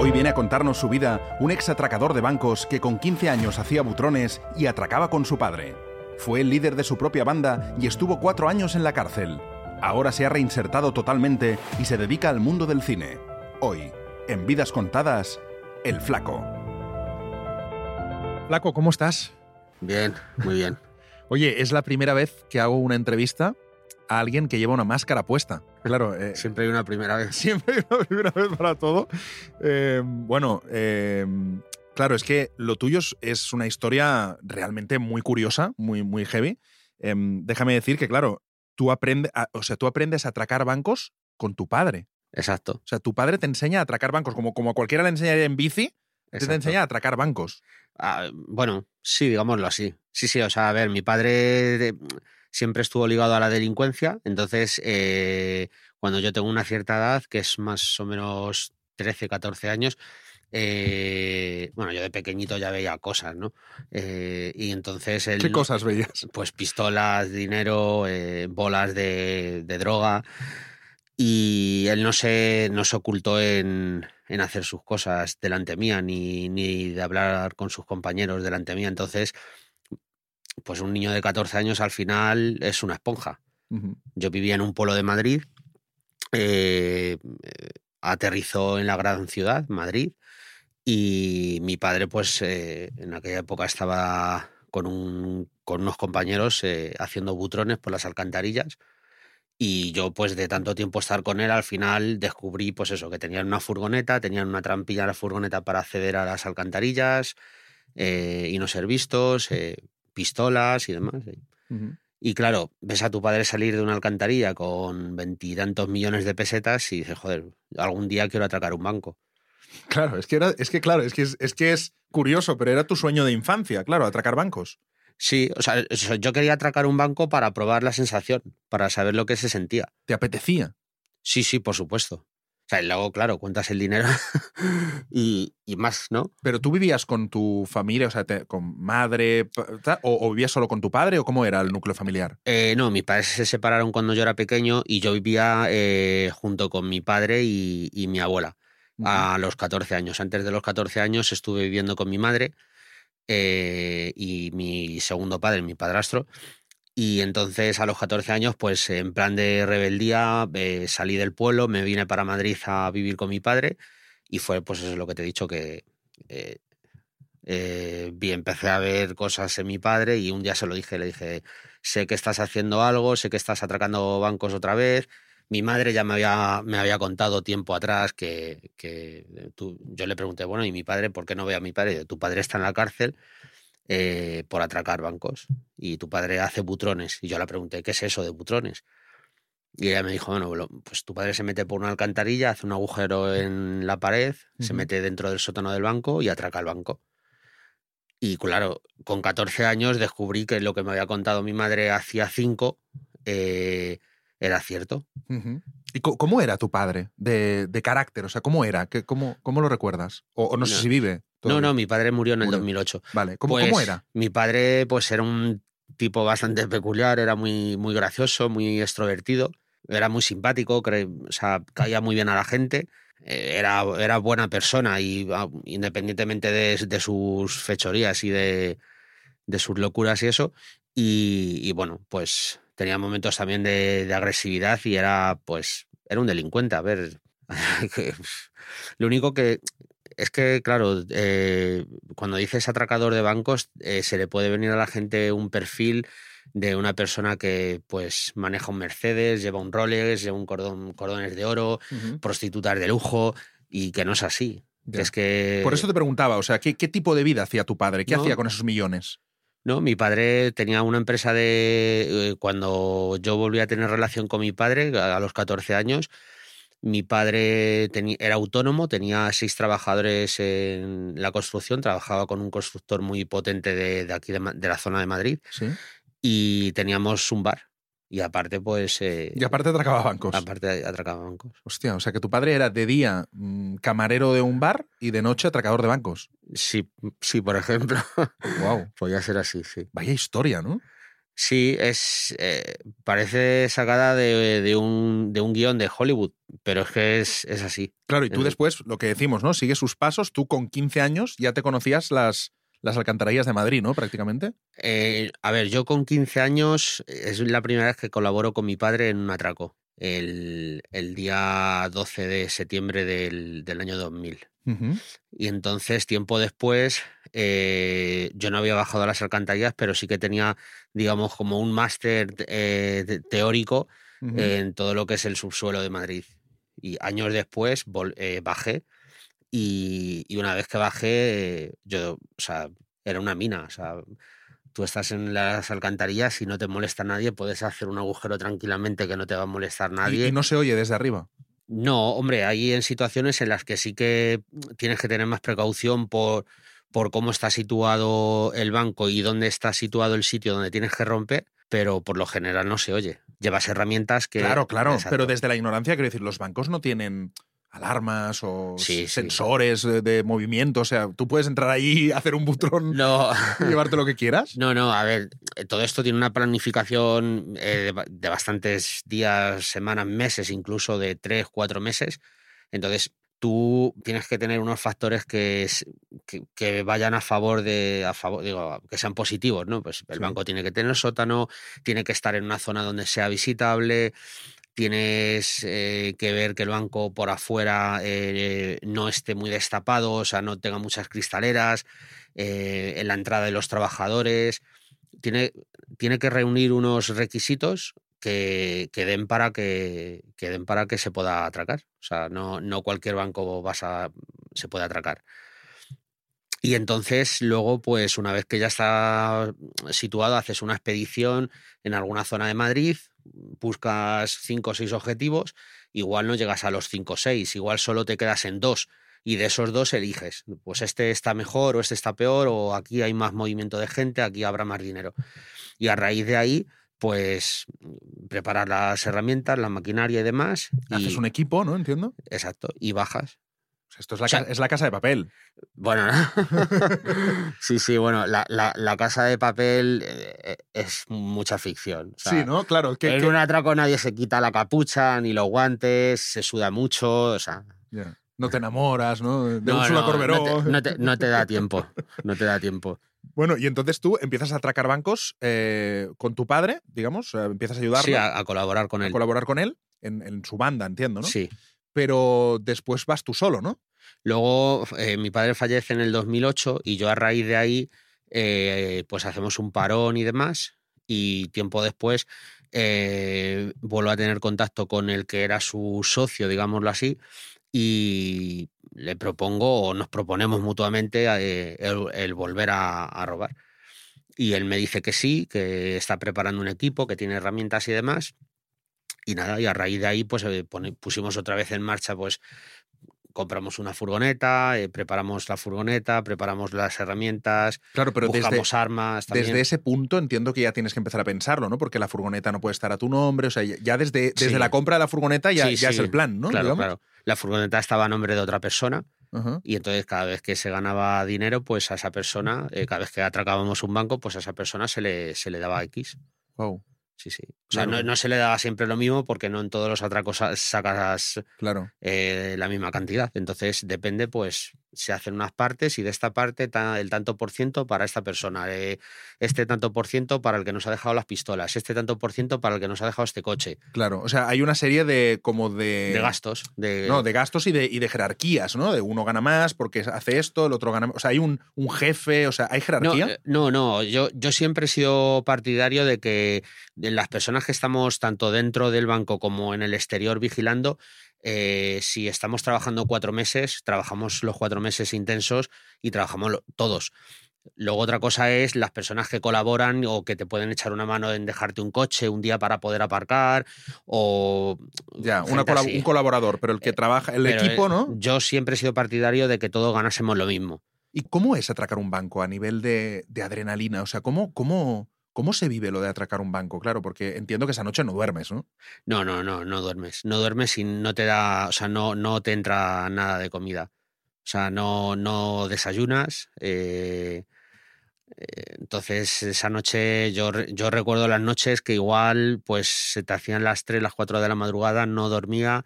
Hoy viene a contarnos su vida un ex atracador de bancos que con 15 años hacía butrones y atracaba con su padre. Fue el líder de su propia banda y estuvo cuatro años en la cárcel. Ahora se ha reinsertado totalmente y se dedica al mundo del cine. Hoy, en Vidas Contadas, El Flaco. Flaco, ¿cómo estás? Bien, muy bien. Oye, es la primera vez que hago una entrevista a alguien que lleva una máscara puesta. Claro, eh, Siempre hay una primera vez. siempre hay una primera vez para todo. Eh, bueno, eh, claro, es que lo tuyo es- una historia realmente muy curiosa, muy, muy heavy. Déjame decir que, claro, tú, aprende, a- o sea, tú aprendes a atracar bancos con tu padre. Exacto. O sea, tu padre te enseña a atracar bancos, como, como a cualquiera le enseñaría en bici, te, enseña a atracar bancos. Ah, bueno, sí, digámoslo así. Sí, sí, o sea, a ver, mi padre de- siempre estuvo ligado a la delincuencia, entonces eh, cuando yo tengo una cierta edad, que es más o menos 13, 14 años, eh, bueno, yo de pequeñito ya veía cosas, ¿no? Eh, y entonces él... ¿Qué cosas veías? pues pistolas, dinero, eh, bolas de, de droga. Y él no se, no se ocultó en, en hacer sus cosas delante mía, ni, ni de hablar con sus compañeros delante mía. Entonces, pues un niño de 14 años al final es una esponja. Yo vivía en un pueblo de Madrid, eh, eh, aterrizó en la gran ciudad, Madrid, y mi padre, pues eh, en aquella época estaba con, un, con unos compañeros eh, haciendo butrones por las alcantarillas. Y yo, pues de tanto tiempo estar con él, al final descubrí, pues eso, que tenían una furgoneta, tenían una trampilla en la furgoneta para acceder a las alcantarillas eh, y no ser vistos, eh, pistolas y demás. eh. Y claro, ves a tu padre salir de una alcantarilla con veintitantos millones de pesetas y dices, joder, algún día quiero atracar un banco. Claro, es que, era, es que claro, es que es, es que es curioso, pero era tu sueño de infancia, claro, atracar bancos. Sí, o sea, yo quería atracar un banco para probar la sensación, para saber lo que se sentía. ¿Te apetecía? Sí, sí, por supuesto. O sea, luego, claro, cuentas el dinero y, y más, ¿no? ¿Pero tú vivías con tu familia, o sea, te- con madre, o, o vivías solo con tu padre, o cómo era el núcleo familiar? Eh, no, mis padres se separaron cuando yo era pequeño y yo vivía eh, junto con mi padre y, y mi abuela a los 14 años. Antes de los 14 años estuve viviendo con mi madre eh, y mi segundo padre, mi padrastro. Y entonces a los 14 años, pues en plan de rebeldía, eh, salí del pueblo, me vine para Madrid a vivir con mi padre y fue pues eso es lo que te he dicho que eh, eh, vi, empecé a ver cosas en mi padre y un día se lo dije, le dije, sé que estás haciendo algo, sé que estás atracando bancos otra vez. Mi madre ya me había, me había contado tiempo atrás que, tú, yo le pregunté, bueno, ¿y mi padre por qué no ve a mi padre? Tu padre está en la cárcel eh, por atracar bancos y tu padre hace butrones. Y yo le pregunté, ¿qué es eso de butrones? Y ella me dijo, bueno, pues tu padre se mete por una alcantarilla, hace un agujero en la pared, se mete dentro del sótano del banco y atraca el banco. Y claro, con 14 años descubrí que lo que me había contado mi madre hacía 5 era cierto. Ujú. ¿Y co- cómo era tu padre de, de carácter? O sea, ¿cómo era? ¿Qué, cómo, ¿Cómo lo recuerdas? O, o no, sé si vive. No, todavía. no, mi padre murió en el Murió. 2008. Vale, ¿cómo, Pues, cómo era? Mi padre, pues, era un tipo bastante peculiar, era muy, muy gracioso, muy extrovertido, era muy simpático, o sea, caía muy bien a la gente, eh, era, era buena persona y ah, independientemente de, de sus fechorías y de, de sus locuras y eso, y, y bueno, pues tenía momentos también de, de agresividad y era, pues, era un delincuente, a ver. que- Lo único que es que, claro, eh, cuando dices atracador de bancos, eh, se le puede venir a la gente un perfil de una persona que pues maneja un Mercedes, lleva un Rolex, lleva un cordón, cordones de oro, prostitutas de lujo, y que no es así. Que es que. Por eso te preguntaba, o sea, ¿qué, qué tipo de vida hacía tu padre? ¿Qué No. hacía con esos millones? No, mi padre tenía una empresa de. eh, Cuando yo volví a tener relación con mi padre, a a los 14 años, mi padre teni- era autónomo, tenía seis trabajadores en la construcción, trabajaba con un constructor muy potente de, de aquí, de, de la zona de Madrid, Sí. y teníamos un bar. Y aparte, pues. eh, Y aparte atracaba bancos. aparte atracaba bancos. Hostia, o sea que tu padre era de día mm, camarero de un bar y de noche atracador de bancos. Sí, sí, por ejemplo. Wow. Podía ser así, sí. Vaya historia, ¿no? Sí, es eh, parece sacada de, de un, de un guion de Hollywood, pero es que es, es así. Claro, y tú Es- después, lo que decimos, ¿no? Sigues sus pasos, tú con 15 años ya te conocías las, las alcantarillas de Madrid, ¿no? Prácticamente. Eh, a ver, yo con 15 años es la primera vez que colaboro con mi padre en un atraco, el, el día 12 de septiembre del, del año 2000. Ujú. Y entonces, tiempo después, eh, yo no había bajado a las alcantarillas, pero sí que tenía, digamos, como un máster eh, te- teórico en todo lo que es el subsuelo de Madrid. Y años después eh, bajé y, y una vez que bajé, yo, o sea, era una mina. O sea, tú estás en las alcantarillas y no te molesta nadie, puedes hacer un agujero tranquilamente que no te va a molestar Y- nadie. y no se oye desde arriba. No, hombre, hay en situaciones en las que sí que tienes que tener más precaución por, por cómo está situado el banco y dónde está situado el sitio donde tienes que romper, pero por lo general no se oye. Llevas herramientas que... Claro, claro. Exacto. Pero desde la ignorancia, quiero decir, los bancos no tienen alarmas o Sí, sí. sensores de, de movimiento. O sea, tú puedes entrar ahí, hacer un butrón No, y llevarte lo que quieras. no, no, a ver, todo esto tiene una planificación eh, de, ba- de bastantes días, semanas, meses, incluso de tres, cuatro meses. Entonces, tú tienes que tener unos factores que, que, que vayan a favor de, a favor, digo, que sean positivos, ¿no? Pues el Sí. banco tiene que tener sótano, tiene que estar en una zona donde sea visitable, tienes eh, que ver que el banco por afuera eh, no esté muy destapado, o sea, no tenga muchas cristaleras, eh, en la entrada de los trabajadores. Tiene, tiene que reunir unos requisitos que, que den para que, que den para que se pueda atracar. O sea, no, no cualquier banco vas a, se puede atracar. Y entonces, luego, pues una vez que ya está situado, haces una expedición en alguna zona de Madrid, buscas cinco o seis objetivos, igual no llegas a los cinco o seis, igual solo te quedas en dos y de esos dos eliges, pues este está mejor o este está peor o aquí hay más movimiento de gente, aquí habrá más dinero. Y a raíz de ahí, pues preparar las herramientas, la maquinaria y demás. Y, Haces un equipo, ¿no? Entiendo. Exacto, y bajas. Esto es la, O sea- ca- es la casa de papel. Bueno, sí, sí, bueno, la, la- la casa de papel eh, es mucha ficción. o sea, sí, ¿no? Claro. Que, en que- un atraco nadie se quita la capucha ni los guantes, se suda mucho, o sea. No te enamoras, ¿no? De no, Úrsula no, Corberó. no te, no te- no te da tiempo, no te da tiempo. Bueno, y entonces tú empiezas a atracar bancos eh, con tu padre, digamos, eh, empiezas a ayudarlo, Sí, a, a colaborar con a él. colaborar con él en, en su banda, entiendo, ¿no? Sí. Pero después vas tú solo, ¿no? Luego eh, mi padre fallece en el 2008 y yo a raíz de ahí eh, pues hacemos un parón y demás y tiempo después eh, vuelvo a tener contacto con el que era su socio, digámoslo así, y le propongo o nos proponemos mutuamente eh, el, volver a, a robar. Y él me dice que sí, que está preparando un equipo, que tiene herramientas y demás. Y nada, y a raíz de ahí pues pusimos otra vez en marcha pues compramos una furgoneta, eh, preparamos la furgoneta, preparamos las herramientas, Claro, pero desde, buscamos armas también. desde ese punto entiendo que ya tienes que empezar a pensarlo, ¿no? Porque la furgoneta no puede estar a tu nombre, o sea, ya- desde, desde Sí. la compra de la furgoneta ya, Sí, ya es el plan, ¿no? Claro, claro. La furgoneta estaba a nombre de otra persona y entonces cada vez que se ganaba dinero, pues a esa persona, eh, cada vez que atracábamos un banco, pues a esa persona se le, se le daba X. Wow, Sí, sí. O sea, Claro. no, no se le daba siempre lo mismo porque no en todos los atracos sa- sacas claro. eh, la misma cantidad. Entonces depende, pues se hacen unas partes y de esta parte el tanto por ciento para esta persona, eh, este tanto por ciento para el que nos ha dejado las pistolas, este tanto por ciento para el que nos ha dejado este coche, Claro, o sea, hay una serie de como de... de gastos, de, No, de gastos y de, y de jerarquías, ¿no? De uno gana más porque hace esto, el otro gana... O sea, hay un, un jefe, o sea, ¿hay jerarquía? eh, no, no, Yo, yo siempre he sido partidario de que de las personas que estamos tanto dentro del banco como en el exterior vigilando, eh, si estamos trabajando cuatro meses, trabajamos los cuatro meses intensos y trabajamos todos. Luego otra cosa es las personas que colaboran o que te pueden echar una mano en dejarte un coche un día para poder aparcar o ya, una gente colab- así. un colaborador, pero el que Eh, trabaja, el equipo, eh, ¿no? Yo siempre he sido partidario de que todos ganásemos lo mismo. ¿Y cómo es atracar un banco a nivel de, de adrenalina? O sea, ¿cómo, cómo, ¿cómo se vive lo de atracar un banco? Claro, porque entiendo que esa noche no duermes, ¿no? No, no, no, no duermes. No duermes y no te da, o sea, no, no te entra nada de comida. O sea, no, no desayunas. eh, Eh, entonces, esa noche, yo, yo recuerdo las noches que igual pues se te hacían las 3, las 4 de la madrugada, no dormía,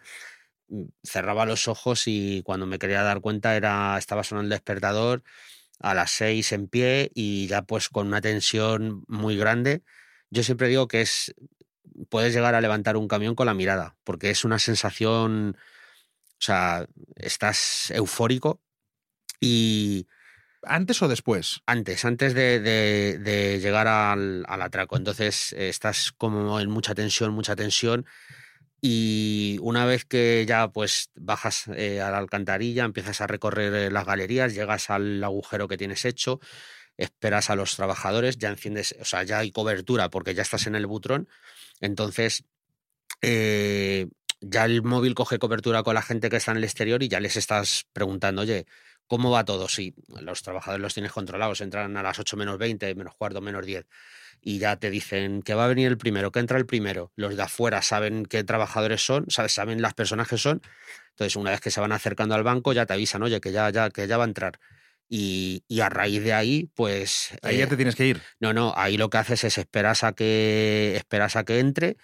mm, cerraba los ojos y cuando me quería dar cuenta era estaba sonando el despertador a las 6 en pie y ya pues con una tensión muy grande. Yo siempre digo que es puedes llegar a levantar un camión con la mirada, porque es una sensación, o sea, estás eufórico y ¿Antes o después? antes, antes de, de- de llegar al, al atraco. Entonces estás como en mucha tensión, mucha tensión. Y una vez que ya pues bajas eh, a la alcantarilla, empiezas a recorrer eh, las galerías, llegas al agujero que tienes hecho, esperas a los trabajadores, ya enciendes, o sea, ya hay cobertura porque ya estás en el butrón. Entonces, eh, ya el móvil coge cobertura con la gente que está en el exterior y ya les estás preguntando, oye, ¿cómo va todo? Sí, los trabajadores los tienes controlados, entran a las 8 menos 20, menos cuarto, menos 10. Y ya te dicen que va a venir el primero, que entra el primero. Los de afuera saben qué trabajadores son, saben las personas que son. Entonces, una vez que se van acercando al banco, ya te avisan, oye, que ya, ya, que ya va a entrar. Y, y a raíz de ahí, pues. Ahí eh, ya te tienes que ir. no, no, ahí lo que haces es esperas a que, esperas a que entre,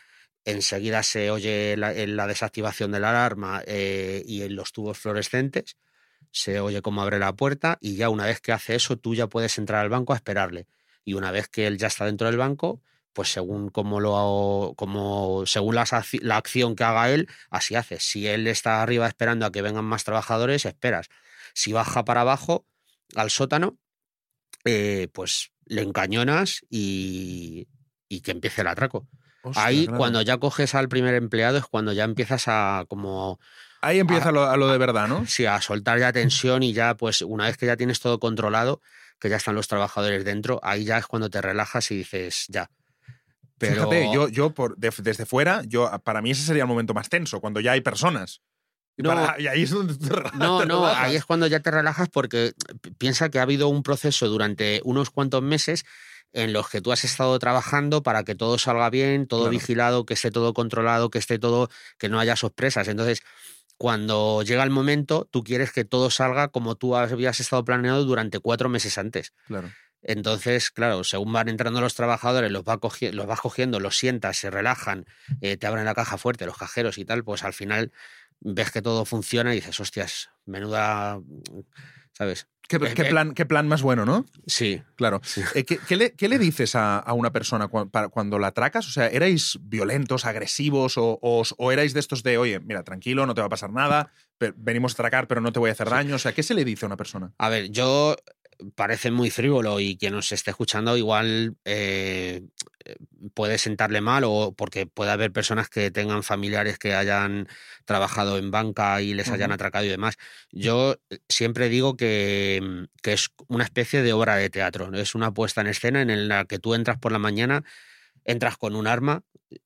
enseguida se oye la, la desactivación de la alarma eh, y en los tubos fluorescentes, se oye cómo abre la puerta y ya una vez que hace eso tú ya puedes entrar al banco a esperarle. Y una vez que él ya está dentro del banco, pues según como lo como según acci- la acción que haga él, así haces. Si él está arriba esperando a que vengan más trabajadores, esperas. Si baja para abajo al sótano, eh, pues le encañonas y, y que empiece el atraco. Hostia, Ahí, claro. cuando ya coges al primer empleado, es cuando ya empiezas a como Ahí empieza lo, a lo de verdad, ¿no? sí, a soltar ya tensión y ya, pues, una vez que ya tienes todo controlado, que ya están los trabajadores dentro, ahí ya es cuando te relajas y dices, ya. Pero Fíjate, yo, yo por, de- desde fuera, yo, para mí ese sería el momento más tenso, cuando ya hay personas. Y, No. para- y ahí es donde te, No, no, ahí es cuando ya te relajas porque pi- piensa que ha habido un proceso durante unos cuantos meses en los que tú has estado trabajando para que todo salga bien, todo Claro. vigilado, que esté todo controlado, que esté todo, que no haya sorpresas. Entonces, cuando llega el momento, tú quieres que todo salga como tú habías estado planeado durante cuatro meses antes. Claro. Entonces, claro, según van entrando los trabajadores, los, vas cogiendo, los sientas, se relajan, eh, te abren la caja fuerte, los cajeros y tal, pues al final ves que todo funciona y dices, hostias, menuda, ¿sabes? ¿Qué, Eh, qué eh. plan, qué plan más bueno, ¿no? Sí. Claro. Sí. Eh, ¿qué, qué le, qué le dices a, a una persona para- cuando la atracas? O sea, ¿erais violentos, agresivos o, o- o erais de estos de, oye, mira, tranquilo, no te va a pasar nada, venimos a atracar, pero no te voy a hacer daño? O sea, ¿qué se le dice a una persona? A ver, yo parece muy frívolo y quien nos esté escuchando igual eh, puede sentarle mal o porque puede haber personas que tengan familiares que hayan trabajado en banca y les hayan atracado y demás. Yo eh, siempre digo que, mm, que es una especie de obra de teatro, es una puesta en escena en la que tú entras por la mañana, entras con un arma.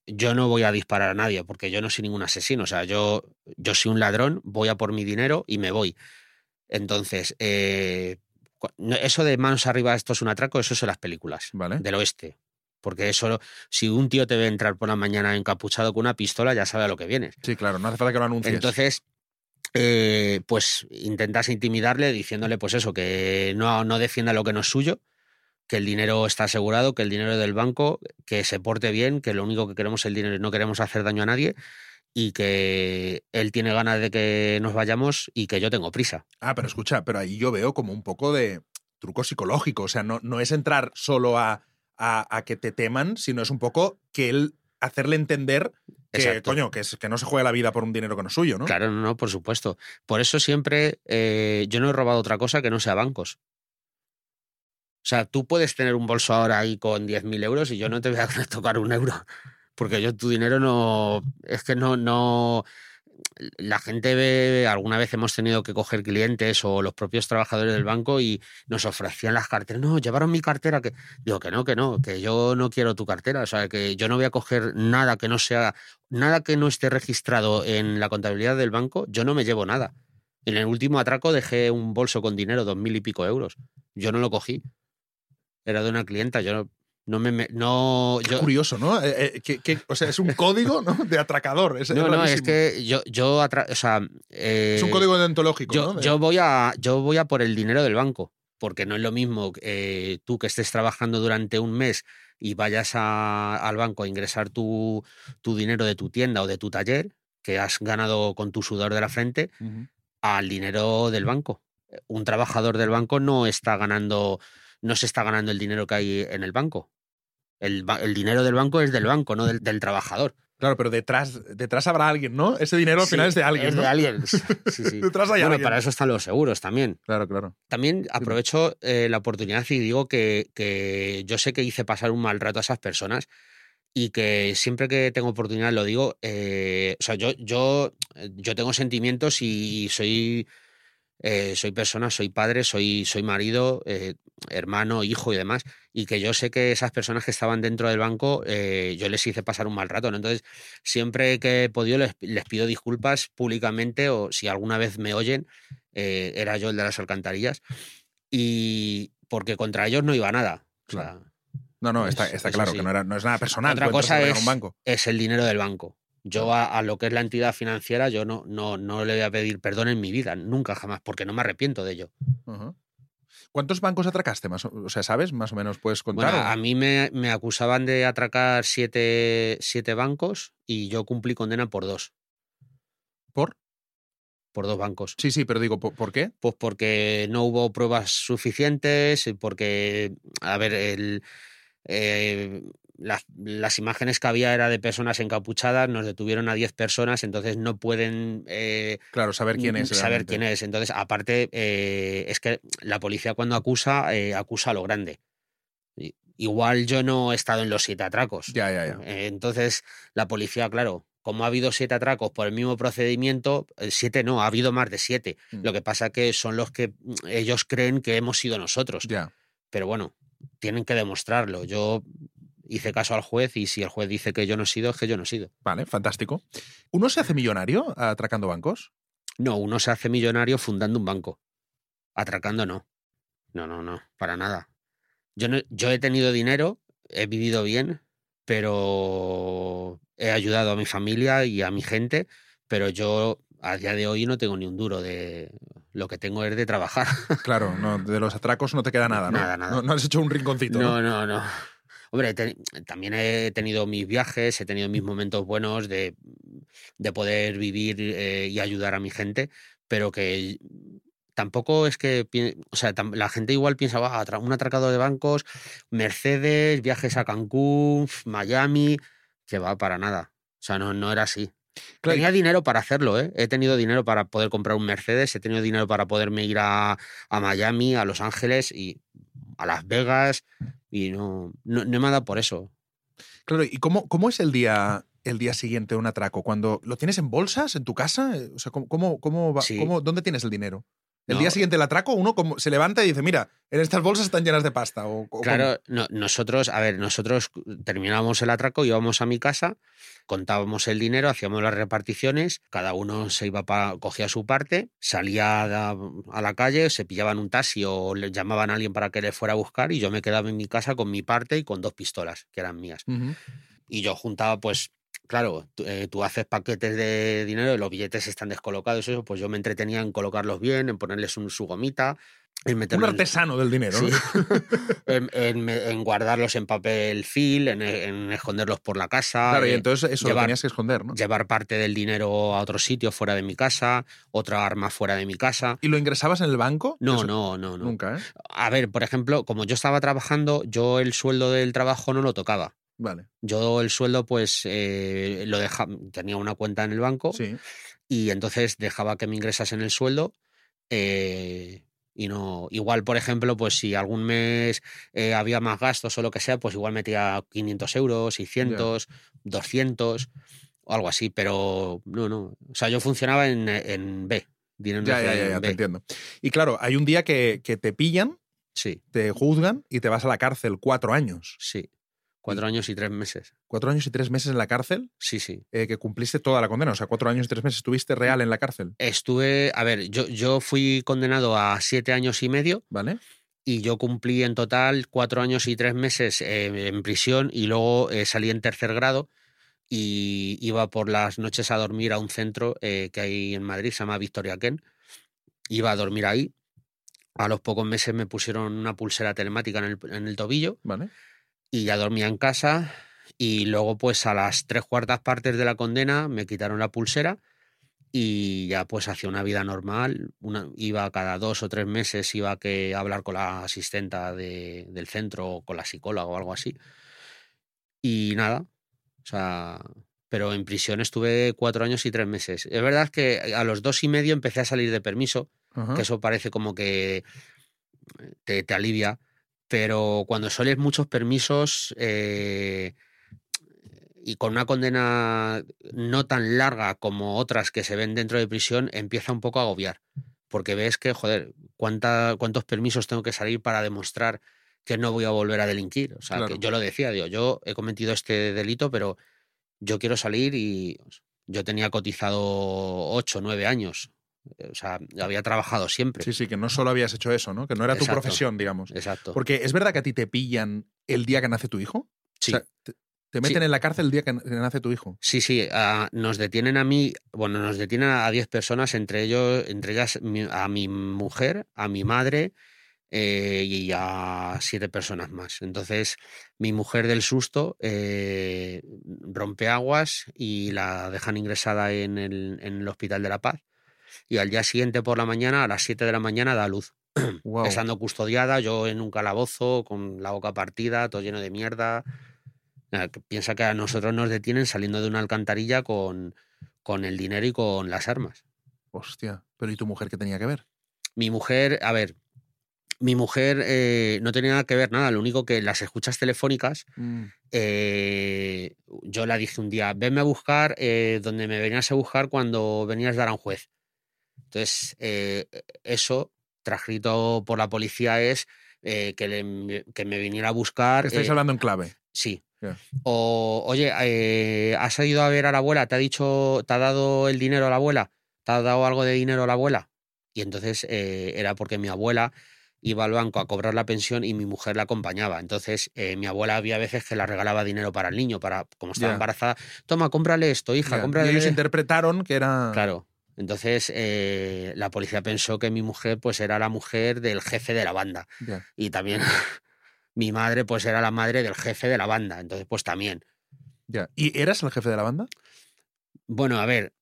Yo no voy a disparar a nadie porque yo no soy ningún asesino. O sea, yo, yo soy un ladrón, voy a por mi dinero y me voy. Entonces, eh, eso de manos arriba, esto es un atraco, eso es en las películas ¿Vale? del oeste. Porque eso, si un tío te ve entrar por la mañana encapuchado con una pistola, ya sabe a lo que vienes. Sí, claro, no hace falta que lo anuncies. Entonces, eh, pues intentas intimidarle diciéndole, pues eso, que no, no defienda lo que no es suyo, que el dinero está asegurado, que el dinero del banco, que se porte bien, que lo único que queremos es el dinero y no queremos hacer daño a nadie y que él tiene ganas de que nos vayamos y que yo tengo prisa. Ah, pero escucha, pero ahí yo veo como un poco de truco psicológico. O sea, no, no es entrar solo a, a- a que te teman, sino es un poco que él hacerle entender que, Exacto. coño, que, es- que no se juega la vida por un dinero que no es suyo, ¿no? Claro, no, no, por supuesto. Por eso siempre eh, yo no he robado otra cosa que no sea bancos. O sea, tú puedes tener un bolso ahora ahí con 10.000 euros y yo no te voy a tocar un euro. Porque yo tu dinero no. Es que no. no la gente ve, alguna vez hemos tenido que coger clientes o los propios trabajadores del banco y nos ofrecían las carteras. No, llevaron mi cartera. que Digo que no, que no, que yo no quiero tu cartera. O sea, que yo no voy a coger nada que no sea, nada que no esté registrado en la contabilidad del banco, yo no me llevo nada. En el último atraco dejé un bolso con dinero, dos mil y pico euros. Yo no lo cogí. Era de una clienta. Yo no, no me. me- No, Qué yo, curioso, ¿no? Eh, eh, que- que- o sea, es un código ¿no? de atracador. Es, no, no, es que yo, yo atra- o sea, eh, Es un código deontológico, yo, yo voy a, yo voy a por el dinero del banco. porque no es lo mismo eh, tú que estés trabajando durante un mes y vayas a- al banco a ingresar tu, tu dinero de tu tienda o de tu taller, que has ganado con tu sudor de la frente, al dinero del banco. Un trabajador del banco no está ganando, no se está ganando el dinero que hay en el banco. El, el dinero del banco es del banco, no del, del trabajador. Claro, pero detrás, detrás habrá alguien, ¿no? Ese dinero al Sí, final es de alguien. Es ¿no? de alguien. Sí, sí. Detrás hay Bueno, alguien. para eso están los seguros también. Claro, claro. También aprovecho eh, la oportunidad y digo que, que yo sé que hice pasar un mal rato a esas personas y que siempre que tengo oportunidad lo digo. eh, o sea, yo, yo, yo tengo sentimientos y soy, eh, soy persona, soy padre, soy, soy marido, eh, hermano, hijo y demás. Y que yo sé que esas personas que estaban dentro del banco, eh, yo les hice pasar un mal rato. ¿no? Entonces, siempre que he podido, les, les pido disculpas públicamente o si alguna vez me oyen, era yo el de las alcantarillas. Y porque contra ellos no iba nada. O sea, Claro. No, no, está, está claro sí. que no, era, no es nada personal. Otra cosa es, un banco. es el dinero del banco. Yo a, a lo que es la entidad financiera, yo no, no, no le voy a pedir perdón en mi vida, nunca jamás, porque no me arrepiento de ello. ¿Cuántos bancos atracaste? Más o, sea, ¿sabes? Más o menos puedes contar. Bueno, a mí me, me acusaban de atracar siete, siete bancos y yo cumplí condena por dos, ¿Por? por dos bancos. Sí, sí, pero digo, ¿por, por qué? Pues porque no hubo pruebas suficientes, porque, a ver, el, eh, las, las imágenes que había era de personas encapuchadas, nos detuvieron a 10 personas, entonces no pueden eh, Claro, saber quién es. saber realmente. quién es. Entonces, aparte, eh, es que la policía cuando acusa, eh, acusa a lo grande. Igual yo no he estado en los siete atracos. Ya, ya, ya. Entonces, la policía, claro, como ha habido siete atracos por el mismo procedimiento, siete no, ha habido más de siete. Mm. Lo que pasa que son los que mm, ellos creen que hemos sido nosotros. Ya. Pero bueno, tienen que demostrarlo. Yo hice caso al juez y si el juez dice que yo no he sido, es que yo no he sido. Vale, fantástico. ¿Uno se hace millonario atracando bancos? No, uno se hace millonario fundando un banco. Atracando no. No, no, no, para nada. Yo, no, yo he tenido dinero, he vivido bien, pero he ayudado a mi familia y a mi gente, pero yo a día de hoy no tengo ni un duro de... Lo que tengo es de trabajar. Claro, no, de los atracos no te queda nada, ¿no? Nada, nada. No, no has hecho un rinconcito. ¿no? No, no, no. Hombre, también he tenido mis viajes, he tenido mis momentos buenos de, de poder vivir eh, y ayudar a mi gente, pero que tampoco es que, o sea, la gente igual piensa, "Buah, atra- un atracado de bancos, Mercedes, viajes a Cancún, Miami, que va para nada. O sea, no, no era así. Claro, Tenía dinero para hacerlo, ¿eh? He tenido dinero para poder comprar un Mercedes, he tenido dinero para poderme ir a, a Miami, a Los Ángeles y a Las Vegas y no, no, no me ha dado por eso. Claro, ¿y cómo, cómo es el día, el día siguiente de un atraco? ¿Cuando lo tienes en bolsas, en tu casa? O sea, ¿cómo, cómo, cómo va- Sí. cómo- ¿dónde tienes el dinero? El No. día siguiente del atraco, uno como se levanta y dice, mira, en estas bolsas están llenas de pasta. O, o Claro, no- nosotros, a ver, nosotros terminábamos el atraco, íbamos a mi casa, contábamos el dinero, hacíamos las reparticiones, cada uno se iba pa- cogía su parte, salía a, a la calle, se pillaban un taxi o le llamaban a alguien para que le fuera a buscar y yo me quedaba en mi casa con mi parte y con dos pistolas que eran mías. y yo juntaba, pues, claro, tú, eh, tú haces paquetes de dinero, los billetes están descolocados, eso, pues yo me entretenía en colocarlos bien, en ponerles un, su gomita, en Un en- artesano del dinero. Sí. en, en me- en guardarlos en papel film, en, en esconderlos por la casa, Claro, y eh, entonces eso lo llevar- tenías que esconder, ¿no? llevar parte del dinero a otro sitio fuera de mi casa, otra arma fuera de mi casa. ¿Y lo ingresabas en el banco? No, Eso- no, no, no. Nunca, ¿eh? A ver, por ejemplo, como yo estaba trabajando, yo el sueldo del trabajo no lo tocaba. Vale, Yo el sueldo, pues, eh, lo dejaba, tenía una cuenta en el banco sí. y entonces dejaba que me ingresasen el sueldo. eh, y no, igual, por ejemplo, pues si algún mes eh, había más gastos o lo que sea, pues igual metía 500 euros, 600, 200 o algo así, pero no, no. O sea, yo funcionaba en, en B. dinero Ya, ya, ya, ya, te entiendo. Y claro, hay un día que, que te pillan, Sí, te juzgan y te vas a la cárcel cuatro años. sí. Cuatro años y tres meses. Cuatro años y tres meses en la cárcel, Sí, sí. eh, que cumpliste toda la condena. O sea, cuatro años y tres meses estuviste real en la cárcel, Estuve, a ver, yo, yo fui condenado a siete años y medio ¿vale? y yo cumplí en total cuatro años y tres meses eh, en prisión y luego eh, salí en tercer grado y iba por las noches a dormir a un centro eh, que hay en Madrid, se llama Victoria Ken. Iba a dormir ahí A los pocos meses me pusieron una pulsera telemática en el, en el tobillo Vale. Y ya dormía en casa. Y luego, pues a las tres cuartas partes de la condena me quitaron la pulsera y ya pues hacía una vida normal. Una, iba cada dos o tres meses, iba a, que, a hablar con la asistenta de- del centro o con la psicóloga o algo así. Y nada, o sea, pero en prisión estuve cuatro años y tres meses. Es verdad que a los dos y medio empecé a salir de permiso, que eso parece como que te, te alivia, pero cuando sueles muchos permisos eh, y con una condena no tan larga como otras que se ven dentro de prisión, empieza un poco a agobiar, porque ves que, joder, ¿cuánta, ¿cuántos permisos tengo que salir para demostrar que no voy a volver a delinquir? O sea, Claro. que yo lo decía, digo, yo he cometido este delito, pero yo quiero salir y yo tenía cotizado ocho, nueve años. O sea, había trabajado siempre. Sí, sí, que no solo habías hecho eso, ¿no? Que no era tu profesión, digamos. Exacto. Porque es verdad que a ti te pillan el día que nace tu hijo. Sí. O sea, te, te meten en la cárcel el día que nace tu hijo. Sí, sí, nos detienen a mí, bueno, nos detienen a 10 personas, entre ellos, entre ellas a mi mujer, a mi madre eh, y a siete personas más. Entonces, mi mujer del susto eh, rompe aguas y la dejan ingresada en el, en el Hospital de la Paz. Y al día siguiente por la mañana, a las 7 de la mañana, da a luz. Wow. Estando custodiada, yo en un calabozo, con la boca partida, todo lleno de mierda. Piensa que a nosotros nos detienen saliendo de una alcantarilla con, con el dinero y con las armas. Hostia. Pero ¿y tu mujer qué tenía que ver? Mi mujer, a ver, mi mujer eh, no tenía nada que ver nada, lo único que las escuchas telefónicas, Mm, eh, yo la dije un día, venme a buscar eh, donde me venías a buscar cuando venías de Aranjuez. Entonces, eh, eso, transcrito por la policía, es eh, que, le- que me viniera a buscar. Estáis eh, hablando en clave. Sí. O, oye, eh, ¿has ido a ver a la abuela? ¿Te ha dicho, te ha dado el dinero a la abuela? ¿Te ha dado algo de dinero a la abuela? Y entonces era porque mi abuela iba al banco a cobrar la pensión y mi mujer la acompañaba. Entonces, eh, mi abuela había veces que la regalaba dinero para el niño, para, como estaba embarazada, toma, cómprale esto, hija, Ya. cómprale. Y ellos interpretaron que era. Claro. Entonces, eh, la policía pensó que mi mujer, pues, era la mujer del jefe de la banda y también mi madre pues era la madre del jefe de la banda, entonces pues también. ya. ¿Y eras el jefe de la banda? Bueno, a ver,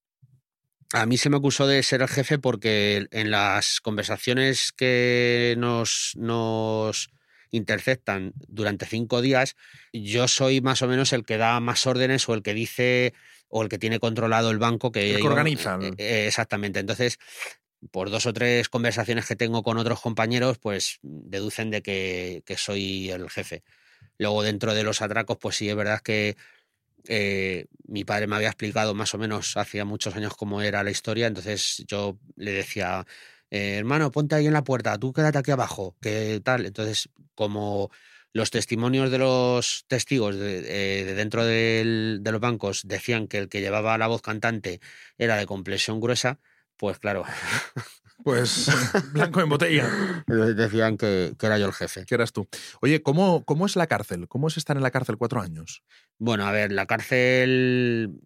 a mí se me acusó de ser el jefe porque en las conversaciones que nos, nos interceptan durante cinco días, yo soy más o menos el que da más órdenes o el que dice o el que tiene controlado el banco que, El que iba- organiza. eh, eh, exactamente. Entonces, por dos o tres conversaciones que tengo con otros compañeros, pues deducen de que, que soy el jefe. Luego, dentro de los atracos, pues sí, es verdad que eh, mi padre me había explicado más o menos hacía muchos años cómo era la historia, entonces yo le decía, eh, hermano, ponte ahí en la puerta, tú quédate aquí abajo, que tal. Entonces, como los testimonios de los testigos de, eh, de dentro del- de los bancos decían que el que llevaba la voz cantante era de complexión gruesa, pues claro, Pues blanco en botella. decían que, que era yo el jefe. Que eras tú. Oye, ¿cómo, ¿cómo es la cárcel? ¿Cómo es estar en la cárcel cuatro años? Bueno, a ver, la cárcel,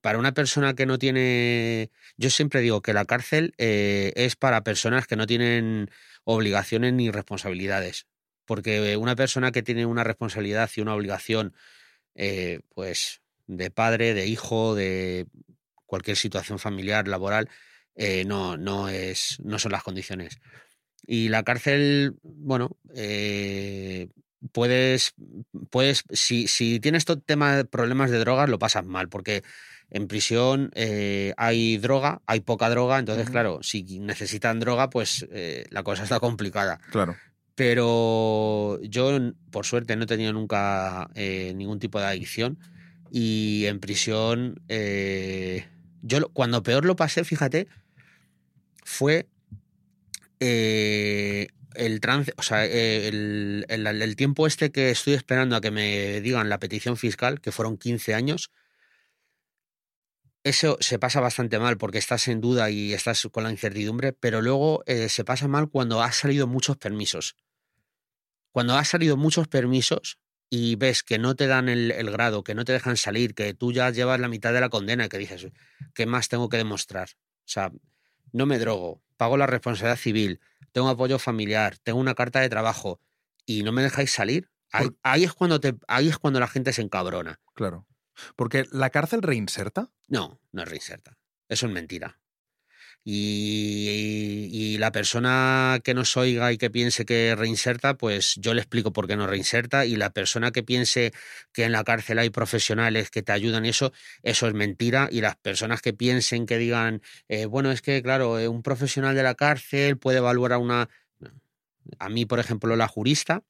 para una persona que no tiene, yo siempre digo que la cárcel eh, es para personas que no tienen obligaciones ni responsabilidades, porque una persona que tiene una responsabilidad y una obligación, eh, pues de padre, de hijo, de cualquier situación familiar, laboral, eh, no, no, es, no son las condiciones. Y la cárcel, bueno, eh, puedes, puedes si, si tienes todo tema de problemas de drogas, lo pasas mal, porque en prisión eh, hay droga, hay poca droga, entonces, claro, si necesitan droga, pues eh, la cosa está complicada. Claro. Pero yo, por suerte, no he tenido nunca eh, ningún tipo de adicción. Y en prisión, eh, yo cuando peor lo pasé, fíjate, fue eh, el trance, o sea, eh, el- el tiempo este que estoy esperando a que me digan la petición fiscal, que fueron 15 años. Eso se pasa bastante mal porque estás en duda y estás con la incertidumbre, pero luego eh, se pasa mal cuando has salido muchos permisos. Cuando has salido muchos permisos y ves que no te dan el, el grado, que no te dejan salir, que tú ya llevas la mitad de la condena, que dices, ¿qué más tengo que demostrar? O sea, no me drogo, pago la responsabilidad civil, tengo apoyo familiar, tengo una carta de trabajo y no me dejáis salir, ahí, ahí es cuando te, ahí es cuando la gente se encabrona. Claro. Porque la cárcel reinserta. No, no es reinserta. Eso es mentira. Y, y la persona que nos oiga y que piense que reinserta, pues yo le explico por qué no reinserta. Y la persona que piense que en la cárcel hay profesionales que te ayudan y eso, eso es mentira. Y las personas que piensen que digan, eh, bueno, es que, claro, eh, un profesional de la cárcel puede evaluar a una... A mí, por ejemplo, la jurista.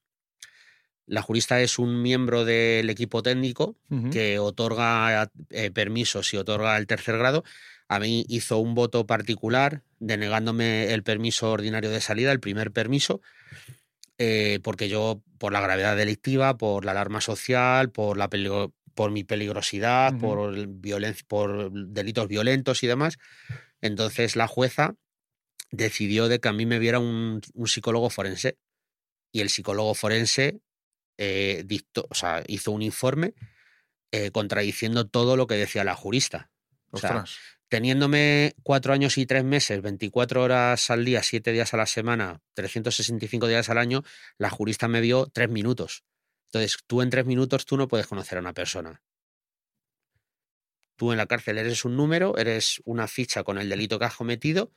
La jurista es un miembro del equipo técnico que otorga eh, permisos y otorga el tercer grado, a mí hizo un voto particular denegándome el permiso ordinario de salida, el primer permiso, eh, porque yo, por la gravedad delictiva, por la alarma social, por, la peligro- por mi peligrosidad, Ujú. por, el violen- por delitos violentos y demás, entonces la jueza decidió de que a mí me viera un, un psicólogo forense. Y el psicólogo forense eh, dictó- o sea, hizo un informe eh, contradiciendo todo lo que decía la jurista. O sea, teniéndome cuatro años y tres meses, 24 horas al día, siete días a la semana, 365 días al año, la jurista me dio tres minutos. Entonces, tú en tres minutos tú no puedes conocer a una persona. Tú en la cárcel eres un número, eres una ficha con el delito que has cometido,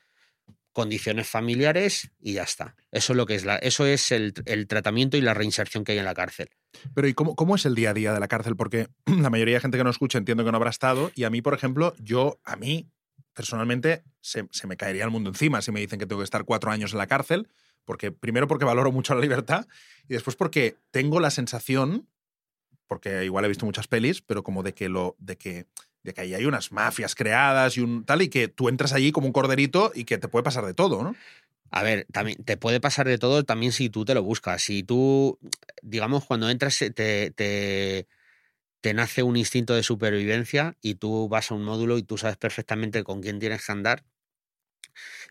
condiciones familiares y ya está. Eso es lo que es la, eso es el, tratamiento y la reinserción que hay en la cárcel. Pero ¿y cómo, cómo es el día a día de la cárcel? Porque la mayoría de gente que nos escucha entiendo que no habrá estado. Y a mí, por ejemplo, yo, a mí, personalmente, se, se me caería el mundo encima si me dicen que tengo que estar cuatro años en la cárcel. Porque, primero, porque valoro mucho la libertad. Y después, porque tengo la sensación, porque igual he visto muchas pelis, pero como de que lo. de que. De que ahí hay unas mafias creadas y un tal, y que tú entras allí como un corderito y que te puede pasar de todo, ¿no? A ver, también te puede pasar de todo también si tú te lo buscas. Si tú, digamos, cuando entras eh, te, te, te nace un instinto de supervivencia y tú vas a un módulo y tú sabes perfectamente con quién tienes que andar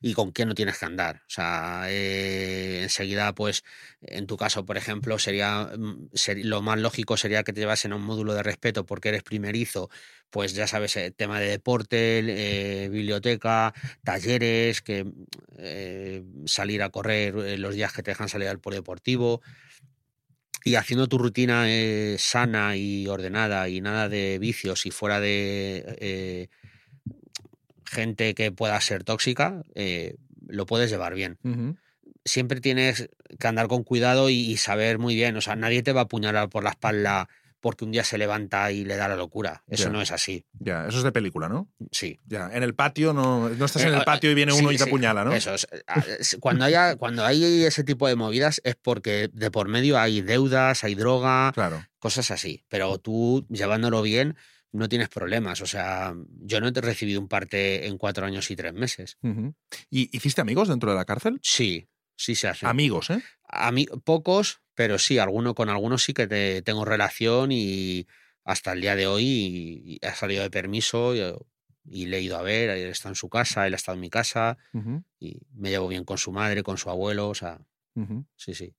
y con quién no tienes que andar. O sea, eh, enseguida, pues, en tu caso, por ejemplo, sería mm, lo más lógico sería que te llevasen a un módulo de respeto porque eres primerizo, pues ya sabes, el tema de deporte, eh, biblioteca, talleres, que eh, salir a correr eh, los días que te dejan salir al polideportivo. Y haciendo tu rutina eh, sana y ordenada y nada de vicios y fuera de eh, gente que pueda ser tóxica, eh, lo puedes llevar bien. Siempre tienes que andar con cuidado y, y saber muy bien. O sea, nadie te va a apuñalar por la espalda porque un día se levanta y le da la locura. Eso no es así. Ya, eso es de película, ¿no? Sí. Ya, en el patio no, no estás en Eh, el patio y viene sí, uno y te sí, apuñala, ¿no? Eso es. Ah, es- Cuando, haya, cuando hay ese tipo de movidas es porque de por medio hay deudas, hay droga, Claro. cosas así. Pero tú, llevándolo bien, no tienes problemas. O sea, yo no te he recibido un parte en cuatro años y tres meses. ¿Y hiciste amigos dentro de la cárcel? Sí, sí se hace. Amigos, ¿eh? A mí, pocos, pero sí, alguno, con algunos sí que te, tengo relación y hasta el día de hoy ha salido de permiso y, y le he ido a ver, él está en su casa, él ha estado en mi casa y me llevo bien con su madre, con su abuelo, o sea, sí, sí.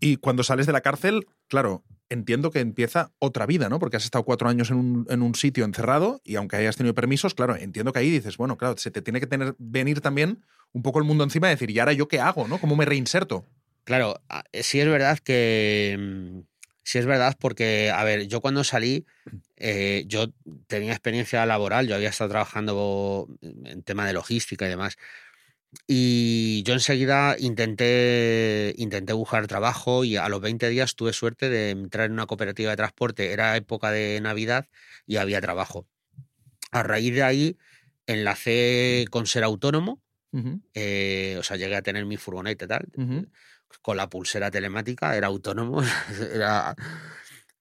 Y cuando sales de la cárcel, claro, entiendo que empieza otra vida, ¿no? Porque has estado cuatro años en un, en un sitio encerrado y aunque hayas tenido permisos, claro, entiendo que ahí dices, bueno, claro, se te tiene que tener, venir también un poco el mundo encima y decir, ¿y ahora yo qué hago, no? ¿Cómo me reinserto? Claro, a- sí es verdad que... mm, Sí es verdad porque, a ver, yo cuando salí, eh, yo tenía experiencia laboral, yo había estado trabajando en tema de logística y demás. Y yo enseguida intenté, intenté buscar trabajo y a los 20 días tuve suerte de entrar en una cooperativa de transporte. Era época de Navidad y había trabajo. A raíz de ahí enlacé con ser autónomo, Ujú, eh, o sea, llegué a tener mi furgoneta y tal, ujú. con la pulsera telemática, era autónomo, era...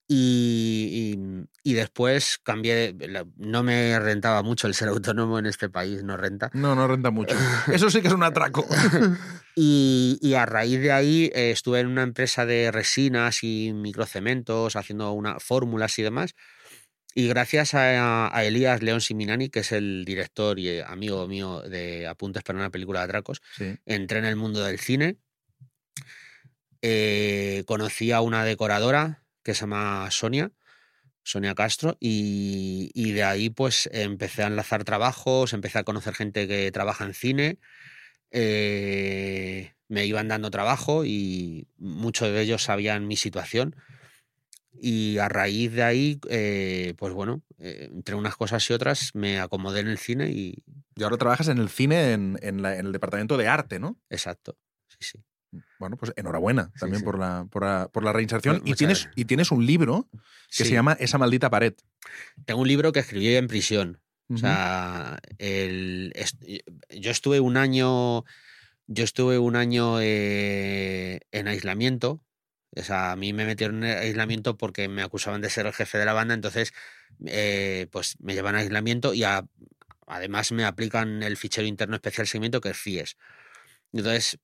Y, y- y después cambié, no me rentaba mucho el ser autónomo en este país, no renta. No, no renta mucho. Eso sí que es un atraco. Y, y a raíz de ahí eh, estuve en una empresa de resinas y microcementos, haciendo una, fórmulas y demás. Y gracias a, a Elías León Siminani, que es el director y eh, amigo mío de Apuntes para una película de atracos, Sí. entré en el mundo del cine. Eh, conocí a una decoradora que se llama Sonia, Sonia Castro, y, y de ahí pues empecé a enlazar trabajos, empecé a conocer gente que trabaja en cine. eh, me iban dando trabajo y muchos de ellos sabían mi situación. Y a raíz de ahí, eh, pues bueno, eh, entre unas cosas y otras, me acomodé en el cine y... Y ahora trabajas en el cine, en, en la- en el departamento de arte, ¿no? Exacto. Sí, sí. Bueno, pues enhorabuena también sí. Por, la, por, la, por la reinserción. Y tienes, gracias. y tienes un libro que Sí. se llama Esa maldita pared. Tengo un libro que escribí en prisión. O sea, el, yo estuve un año, yo estuve un año eh, en aislamiento. O sea, a mí me metieron en aislamiento porque me acusaban de ser el jefe de la banda, entonces eh, pues me llevan a aislamiento y a- además me aplican el fichero interno especial seguimiento que es FIES. Entonces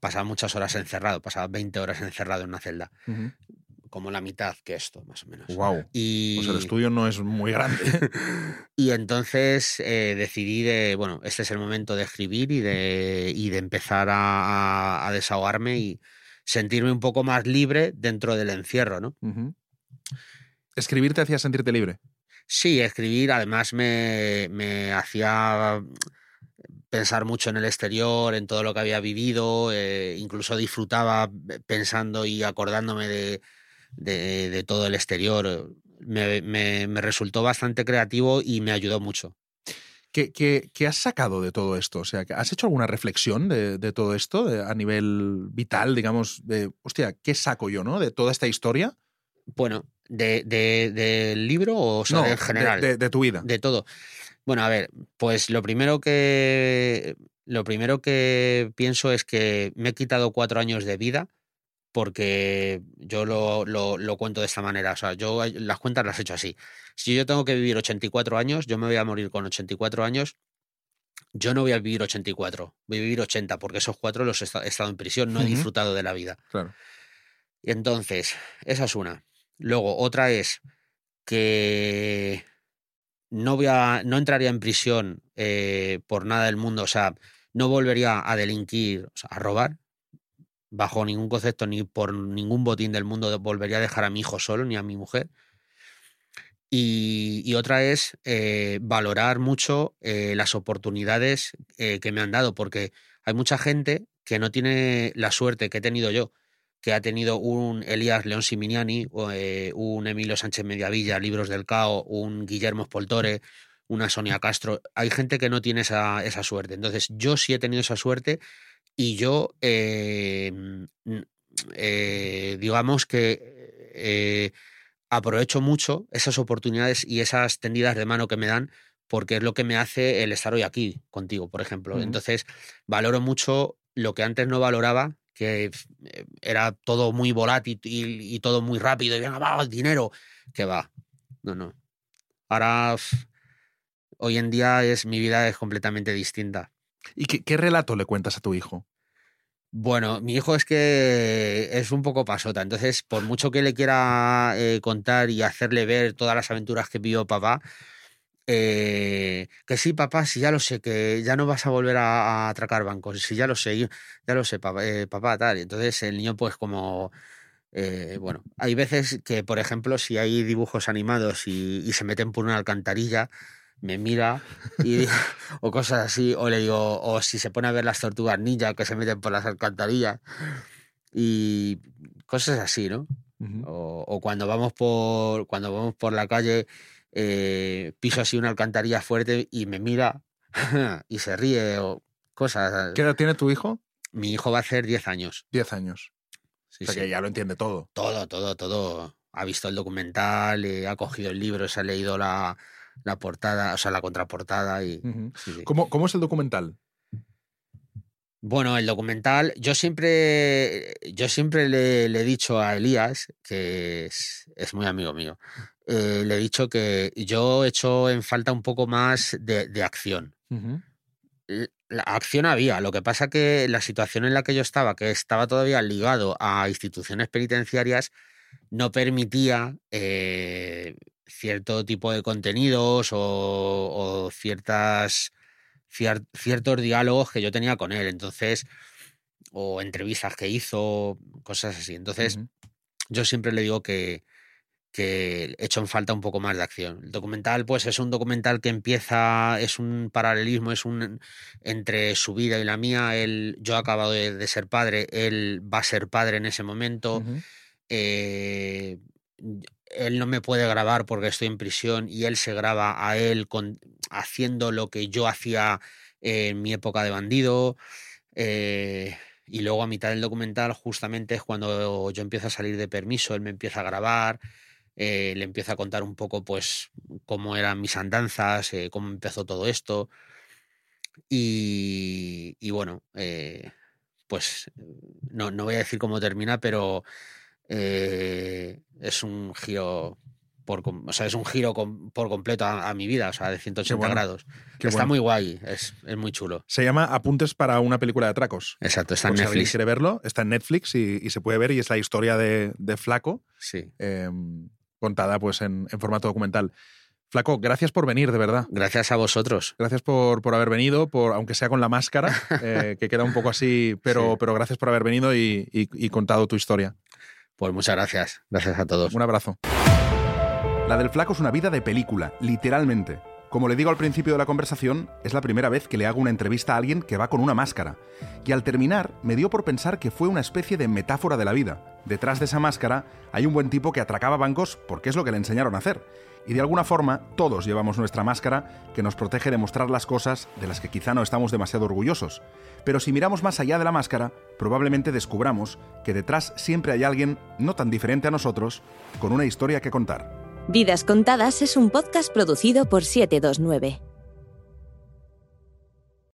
pasaba muchas horas encerrado, pasaba 20 horas encerrado en una celda, como la mitad que esto, más o menos. Wow. Y, Pues el estudio no es muy grande. y entonces eh, decidí de, bueno, este es el momento de escribir y de, y de empezar a, desahogarme y sentirme un poco más libre dentro del encierro, ¿no? Escribir te hacía sentirte libre. Sí, escribir además me, me hacía pensar mucho en el exterior, en todo lo que había vivido, eh, incluso disfrutaba pensando y acordándome de, de- de todo el exterior. Me, me- me resultó bastante creativo y me ayudó mucho. ¿Qué, qué- qué has sacado de todo esto? O sea, ¿has hecho alguna reflexión de, de todo esto a nivel vital, digamos, de, hostia, ¿qué saco yo, no? De toda esta historia. Bueno, de, de- ¿del libro o sea, no, en de- general? De, de tu vida. de todo. Bueno, a ver, pues lo primero que lo primero que pienso es que me he quitado cuatro años de vida porque yo lo, lo- lo cuento de esta manera. O sea, yo las cuentas las he hecho así. Si yo tengo que vivir 84 años, yo me voy a morir con 84 años. Yo no voy a vivir 84, voy a vivir 80, porque esos cuatro los he esta- he estado en prisión, no he disfrutado de la vida. Claro. Y entonces, esa es una. Luego, otra es que no voy a, no entraría en prisión eh, por nada del mundo, o sea, no volvería a delinquir, a robar, bajo ningún concepto, ni por ningún botín del mundo volvería a dejar a mi hijo solo, ni a mi mujer. Y, otra es eh, valorar mucho eh, las oportunidades que me han dado, porque hay mucha gente que no tiene la suerte que he tenido yo, que ha tenido un Elías León Siminiani, eh, un Emilio Sánchez Mediavilla, Libros del Cao, un Guillermo Spoltore, una Sonia Castro. Hay gente que no tiene esa, esa suerte. Entonces, yo sí he tenido esa suerte y yo, eh, eh, digamos que aprovecho mucho esas oportunidades y esas tendidas de mano que me dan porque es lo que me hace el estar hoy aquí contigo, por ejemplo. Entonces, valoro mucho lo que antes no valoraba, que eh, era todo muy volátil y, y todo muy rápido, y venga, va, dinero, que va. No, no. Ahora, hoy en día es mi vida es completamente distinta. ¿Y qué, qué relato le cuentas a tu hijo? Bueno, mi hijo es que es un poco pasota, entonces por mucho que le quiera eh, contar y hacerle ver todas las aventuras que vivió papá, eh, que sí, papá, sí, ya lo sé, que ya no vas a volver a, a atracar bancos, sí, ya lo sé, yo- ya lo sé, papá, eh, papá, tal. Y entonces el niño pues como... eh, bueno, hay veces que, por ejemplo, si hay dibujos animados y, y se meten por una alcantarilla, me mira y, o cosas así, o le digo, o si se pone a ver las tortugas ninja que se meten por las alcantarillas y cosas así, ¿no? Ujú. O, o cuando vamos por cuando vamos por la calle eh, piso así una alcantarilla fuerte y me mira y se ríe o cosas. ¿Qué edad tiene tu hijo? Mi hijo va a hacer 10 años. 10 años. Sí, o sea sí. que ya lo entiende todo. Todo, todo, todo. Ha visto el documental, eh, ha cogido el libro, se ha leído la, la portada, o sea, la contraportada y. Sí. ¿Cómo, ¿Cómo es el documental? Bueno, el documental, yo siempre, yo siempre le, le he dicho a Elías, que es, es muy amigo mío, eh, le he dicho que yo he hecho en falta un poco más de, de acción. La acción había, lo que pasa que la situación en la que yo estaba, que estaba todavía ligado a instituciones penitenciarias, no permitía eh, cierto tipo de contenidos o, o ciertas cier- ciertos diálogos que yo tenía con él. Entonces, o entrevistas que hizo, cosas así. Entonces, yo siempre le digo que, que hecho en falta un poco más de acción. El documental, pues, es un documental que empieza, es un paralelismo, es un entre su vida y la mía. Él, yo he acabado de, ser padre, él va a ser padre en ese momento. Eh, él no me puede grabar porque estoy en prisión y él se graba a él con, haciendo lo que yo hacía en mi época de bandido. Eh, y luego a mitad del documental justamente es cuando yo empiezo a salir de permiso, él me empieza a grabar, eh, le empieza a contar un poco pues cómo eran mis andanzas, eh, cómo empezó todo esto. Y, bueno, eh, pues no, no, voy a decir cómo termina, pero es un giro por, o sea, es un giro por completo a, mi vida, o sea, de 180 grados. está muy guay, es, muy chulo. Se llama Apuntes para una película de atracos. Exacto, está en Netflix. Si quiere verlo, está en Netflix y, se puede ver y es la historia de, Flaco. Sí. Em, contada pues en, formato documental. Flaco, gracias por venir, de verdad. Gracias a vosotros. Gracias por, por haber venido, por, aunque sea con la máscara, eh, que queda un poco así, pero, pero gracias por haber venido y contado tu historia. Pues muchas gracias. Gracias a todos. Un abrazo. La del flaco es una vida de película, literalmente. Como le digo al principio de la conversación, es la primera vez que le hago una entrevista a alguien que va con una máscara. Y al terminar, me dio por pensar que fue una especie de metáfora de la vida. Detrás de esa máscara hay un buen tipo que atracaba bancos porque es lo que le enseñaron a hacer. Y de alguna forma, todos llevamos nuestra máscara que nos protege de mostrar las cosas de las que quizá no estamos demasiado orgullosos. Pero si miramos más allá de la máscara, probablemente descubramos que detrás siempre hay alguien no tan diferente a nosotros, con una historia que contar. Vidas Contadas es un podcast producido por 729.